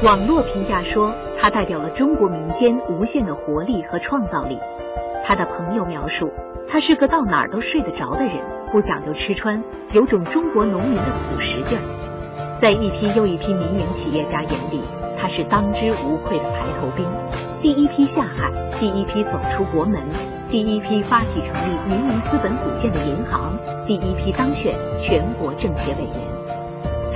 网络评价说，他代表了中国民间无限的活力和创造力。他的朋友描述，他是个到哪儿都睡得着的人，不讲究吃穿，有种中国农民的朴实劲儿。在一批又一批民营企业家眼里，他是当之无愧的排头兵，第一批下海，第一批走出国门，第一批发起成立民营资本组建的银行，第一批当选全国政协委员。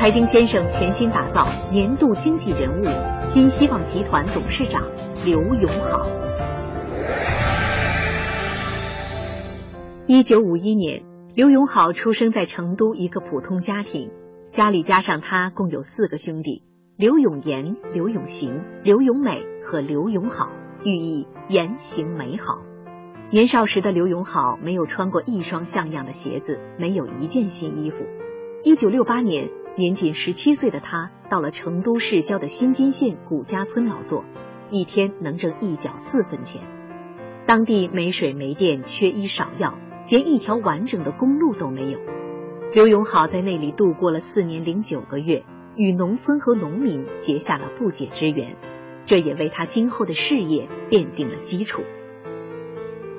财经先生全新打造年度经济人物，新希望集团董事长刘永好。一九五一年，刘永好出生在成都一个普通家庭，家里加上他共有四个兄弟：刘永言、刘永行、刘永美和刘永好，寓意言行美好。年少时的刘永好没有穿过一双像样的鞋子，没有一件新衣服。一九六八年。年仅十七岁的他到了成都市郊的新津县古家村劳作，一天能挣一角四分钱。当地没水没电，缺医少药，连一条完整的公路都没有。刘永好在那里度过了四年零九个月，与农村和农民结下了不解之缘，这也为他今后的事业奠定了基础。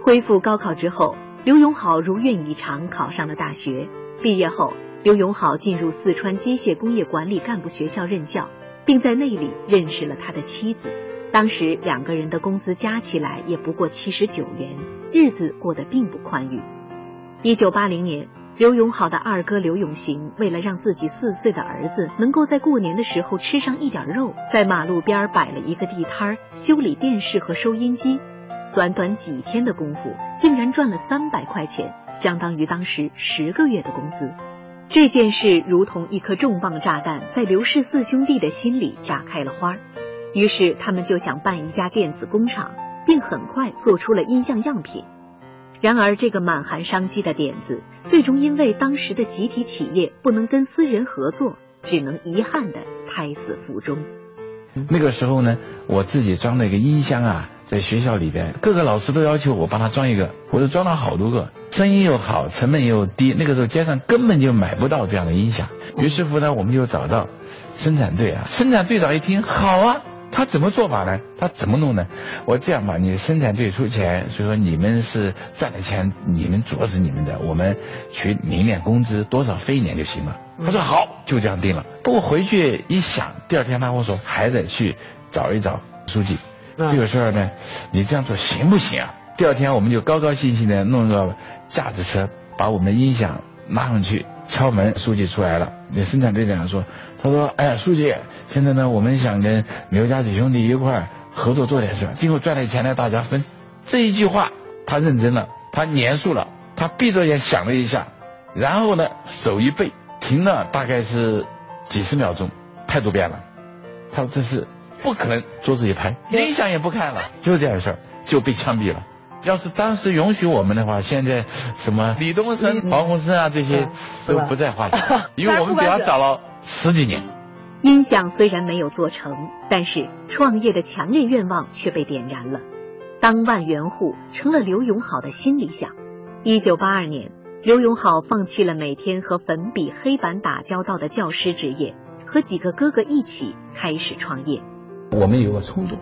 恢复高考之后，刘永好如愿以偿考上了大学，毕业后。刘永好进入四川机械工业管理干部学校任教，并在那里认识了他的妻子。当时两个人的工资加起来也不过七十九元，日子过得并不宽裕。一九八零年，刘永好的二哥刘永行为了让自己四岁的儿子能够在过年的时候吃上一点肉，在马路边摆了一个地摊修理电视和收音机。短短几天的功夫，竟然赚了三百块钱，相当于当时十个月的工资。这件事如同一颗重磅炸弹，在刘氏四兄弟的心里炸开了花于是他们就想办一家电子工厂，并很快做出了音像样品。然而，这个满含商机的点子，最终因为当时的集体企业不能跟私人合作，只能遗憾的胎死腹中。那个时候呢，我自己装了一个音箱啊，在学校里边，各个老师都要求我帮他装一个，我都装了好多个。声音又好，成本又低，那个时候街上根本就买不到这样的音响。于是乎呢，我们就找到生产队啊。生产队长一听，好啊，他怎么做法呢？他怎么弄呢？我这样吧，你生产队出钱，所以说你们是赚的钱，你们主要是你们的，我们取领点工资多少分一点就行了。他说好，就这样定了。不过回去一想，第二天他跟我说还得去找一找书记，这个事儿呢，你这样做行不行啊？第二天我们就高高兴兴的弄个架子车，把我们的音响拉上去，敲门，书记出来了。那生产队长说：“他说，哎呀，书记，现在呢，我们想跟刘家几兄弟一块合作做点事儿，今后赚点钱呢，大家分。”这一句话，他认真了，他严肃了，他闭着眼想了一下，然后呢，手一背，停了大概是几十秒钟，态度变了。他说：“这是不可能。”桌子一拍，音响也不看了，就这样事儿就被枪毙了。要是当时允许我们的话，现在什么李东生、黄鸿升啊这些都不在话下，因为我们比他早了十几年。音响虽然没有做成，但是创业的强烈愿望却被点燃了。当万元户成了刘永好的新理想。一九八二年，刘永好放弃了每天和粉笔、黑板打交道的教师职业，和几个哥哥一起开始创业。我们有个冲动，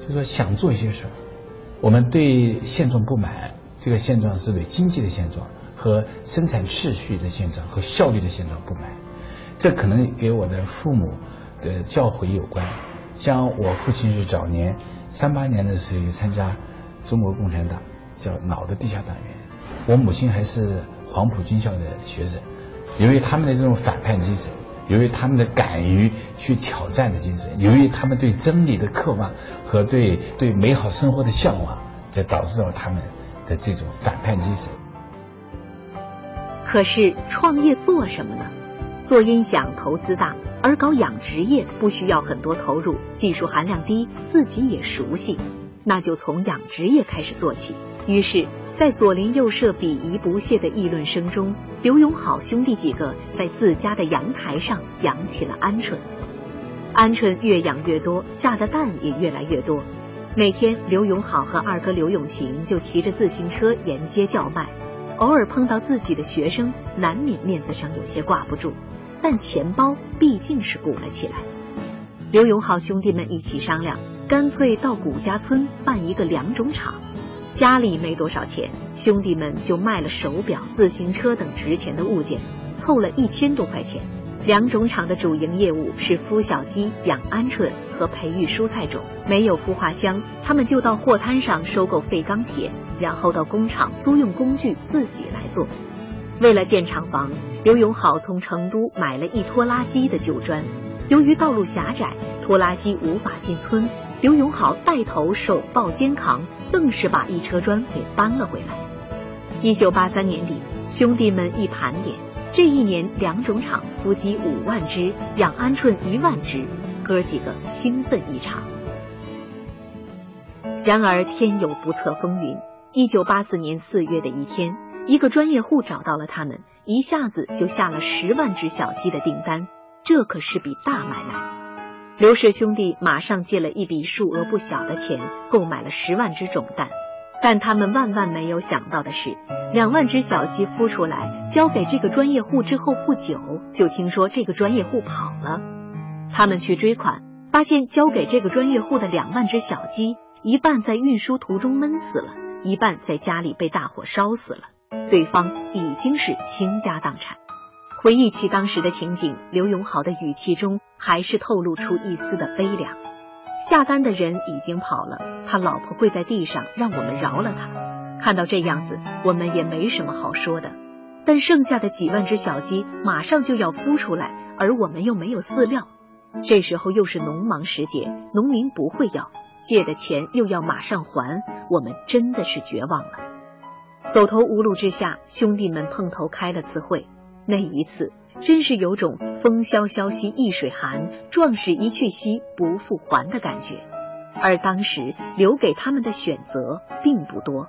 就说想做一些事儿。我们对现状不满，这个现状是对经济的现状和生产秩序的现状和效率的现状不满，这可能给我的父母的教诲有关。像我父亲是早年三八年的时候参加中国共产党，叫老的地下党员。我母亲还是黄埔军校的学生，由于他们的这种反叛精神。由于他们的敢于去挑战的精神，由于他们对真理的渴望和对对美好生活的向往，才导致了他们的这种反叛精神。可是创业做什么呢？做音响投资大，而搞养殖业不需要很多投入，技术含量低，自己也熟悉，那就从养殖业开始做起。于是。在左邻右舍鄙夷不屑的议论声中，刘永好兄弟几个在自家的阳台上养起了鹌鹑。鹌鹑越养越多，下的蛋也越来越多。每天，刘永好和二哥刘永行就骑着自行车沿街叫卖。偶尔碰到自己的学生，难免面子上有些挂不住，但钱包毕竟是鼓了起来。刘永好兄弟们一起商量，干脆到谷家村办一个良种厂。家里没多少钱，兄弟们就卖了手表、自行车等值钱的物件，凑了一千多块钱。良种厂的主营业务是孵小鸡、养鹌鹑和培育蔬菜种。没有孵化箱，他们就到货摊上收购废钢铁，然后到工厂租用工具自己来做。为了建厂房，刘永好从成都买了一拖拉机的旧砖。由于道路狭窄，拖拉机无法进村，刘永好带头手抱肩扛，愣是把一车砖给搬了回来。一九八三年底，兄弟们一盘点，这一年两种厂孵鸡五万只，养鹌鹑一万只，哥几个兴奋异常。然而天有不测风云，一九八四年四月的一天。一个专业户找到了他们，一下子就下了十万只小鸡的订单，这可是笔大买卖。刘氏兄弟马上借了一笔数额不小的钱，购买了十万只种蛋。但他们万万没有想到的是，两万只小鸡孵出来，交给这个专业户之后不久，就听说这个专业户跑了。他们去追款，发现交给这个专业户的两万只小鸡，一半在运输途中闷死了，一半在家里被大火烧死了。对方已经是倾家荡产。回忆起当时的情景，刘永好的语气中还是透露出一丝的悲凉。下单的人已经跑了，他老婆跪在地上，让我们饶了他。看到这样子，我们也没什么好说的。但剩下的几万只小鸡马上就要孵出来，而我们又没有饲料。这时候又是农忙时节，农民不会要借的钱又要马上还，我们真的是绝望了。走投无路之下，兄弟们碰头开了次会。那一次真是有种“风萧萧兮易水寒，壮士一去兮不复还”的感觉。而当时留给他们的选择并不多，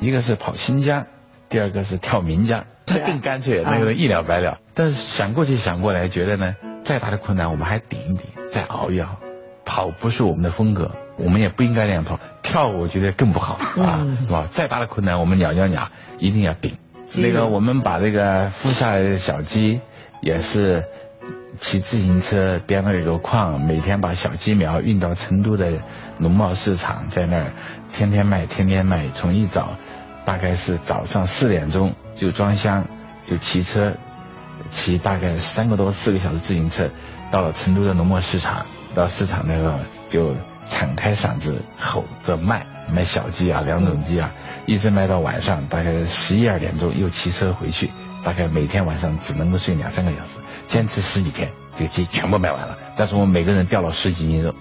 一个是跑新疆，第二个是跳名家，这更干脆，那个一了百了。但是想过去想过来，觉得呢，再大的困难我们还顶一顶，再熬一熬。跑不是我们的风格，我们也不应该那样跑。跳我觉得更不好啊，是吧？再大的困难，我们咬咬牙，一定要顶。那个我们把这个孵下来的小鸡，也是骑自行车编了有个矿，每天把小鸡苗运到成都的农贸市场，在那儿天天卖，天天卖。从一早大概是早上四点钟就装箱，就骑车骑大概三个多四个小时自行车，到了成都的农贸市场，到市场那个就。敞开嗓子吼着卖卖小鸡啊，两种鸡啊，一直卖到晚上大概十一二点钟，又骑车回去，大概每天晚上只能够睡两三个小时，坚持十几天，这个鸡全部卖完了。但是我们每个人掉了十几斤肉。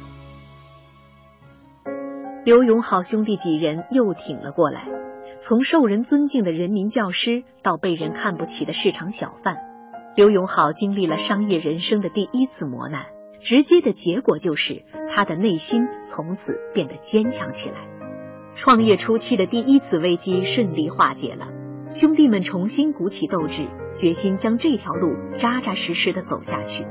刘永好兄弟几人又挺了过来，从受人尊敬的人民教师到被人看不起的市场小贩，刘永好经历了商业人生的第一次磨难。直接的结果就是他的内心从此变得坚强起来。创业初期的第一次危机顺利化解了，兄弟们重新鼓起斗志，决心将这条路扎扎实实的走下去。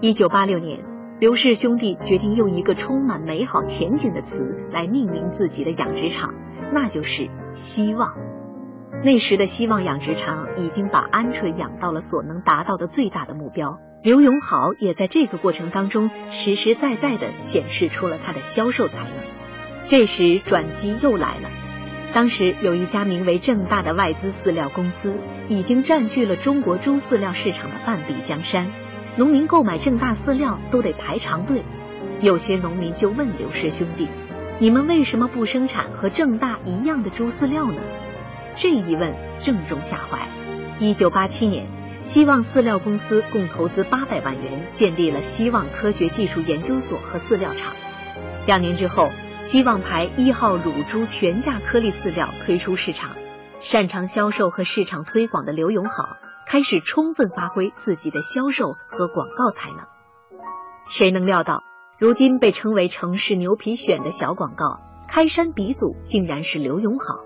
一九八六年，刘氏兄弟决定用一个充满美好前景的词来命名自己的养殖场，那就是希望。那时的希望养殖场已经把鹌鹑养到了所能达到的最大的目标。刘永好也在这个过程当中实实在在的显示出了他的销售才能。这时转机又来了，当时有一家名为正大的外资饲料公司已经占据了中国猪饲料市场的半壁江山，农民购买正大饲料都得排长队。有些农民就问刘氏兄弟：“你们为什么不生产和正大一样的猪饲料呢？”这一问正中下怀。一九八七年。希望饲料公司共投资八百万元，建立了希望科学技术研究所和饲料厂。两年之后，希望牌一号乳猪全价颗粒饲料推出市场。擅长销售和市场推广的刘永好开始充分发挥自己的销售和广告才能。谁能料到，如今被称为城市牛皮癣的小广告，开山鼻祖竟然是刘永好。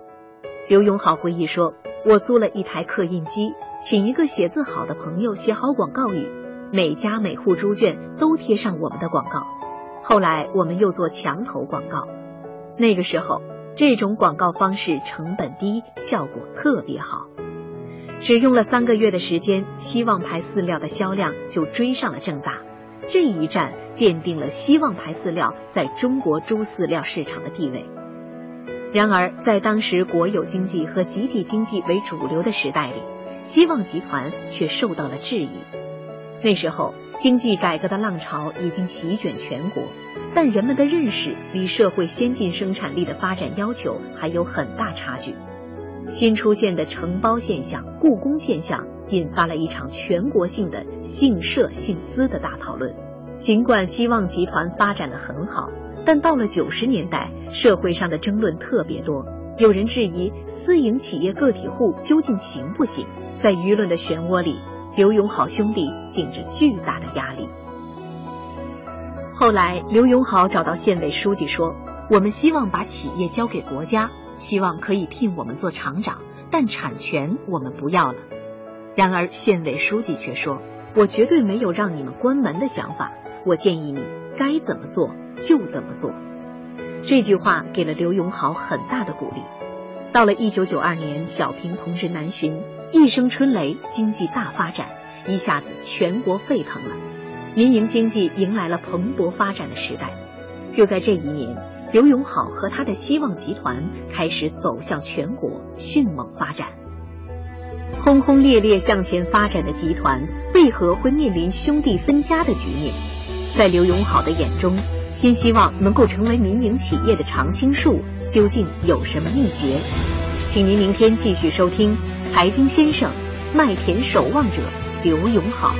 刘永好回忆说：“我租了一台刻印机。”请一个写字好的朋友写好广告语，每家每户猪圈都贴上我们的广告。后来我们又做墙头广告，那个时候这种广告方式成本低，效果特别好。只用了三个月的时间，希望牌饲料的销量就追上了正大。这一战奠定了希望牌饲料在中国猪饲料市场的地位。然而，在当时国有经济和集体经济为主流的时代里，希望集团却受到了质疑。那时候，经济改革的浪潮已经席卷全国，但人们的认识与社会先进生产力的发展要求还有很大差距。新出现的承包现象、雇工现象，引发了一场全国性的姓社姓资的大讨论。尽管希望集团发展的很好。但到了九十年代，社会上的争论特别多，有人质疑私营企业个体户究竟行不行？在舆论的漩涡里，刘永好兄弟顶着巨大的压力。后来，刘永好找到县委书记说：“我们希望把企业交给国家，希望可以聘我们做厂长，但产权我们不要了。”然而，县委书记却说：“我绝对没有让你们关门的想法，我建议你该怎么做。”就怎么做，这句话给了刘永好很大的鼓励。到了一九九二年，小平同志南巡，一声春雷，经济大发展，一下子全国沸腾了，民营经济迎来了蓬勃发展的时代。就在这一年，刘永好和他的希望集团开始走向全国，迅猛发展。轰轰烈烈向前发展的集团，为何会面临兄弟分家的局面？在刘永好的眼中。新希望能够成为民营企业的常青树，究竟有什么秘诀？请您明天继续收听《财经先生》，麦田守望者刘永好。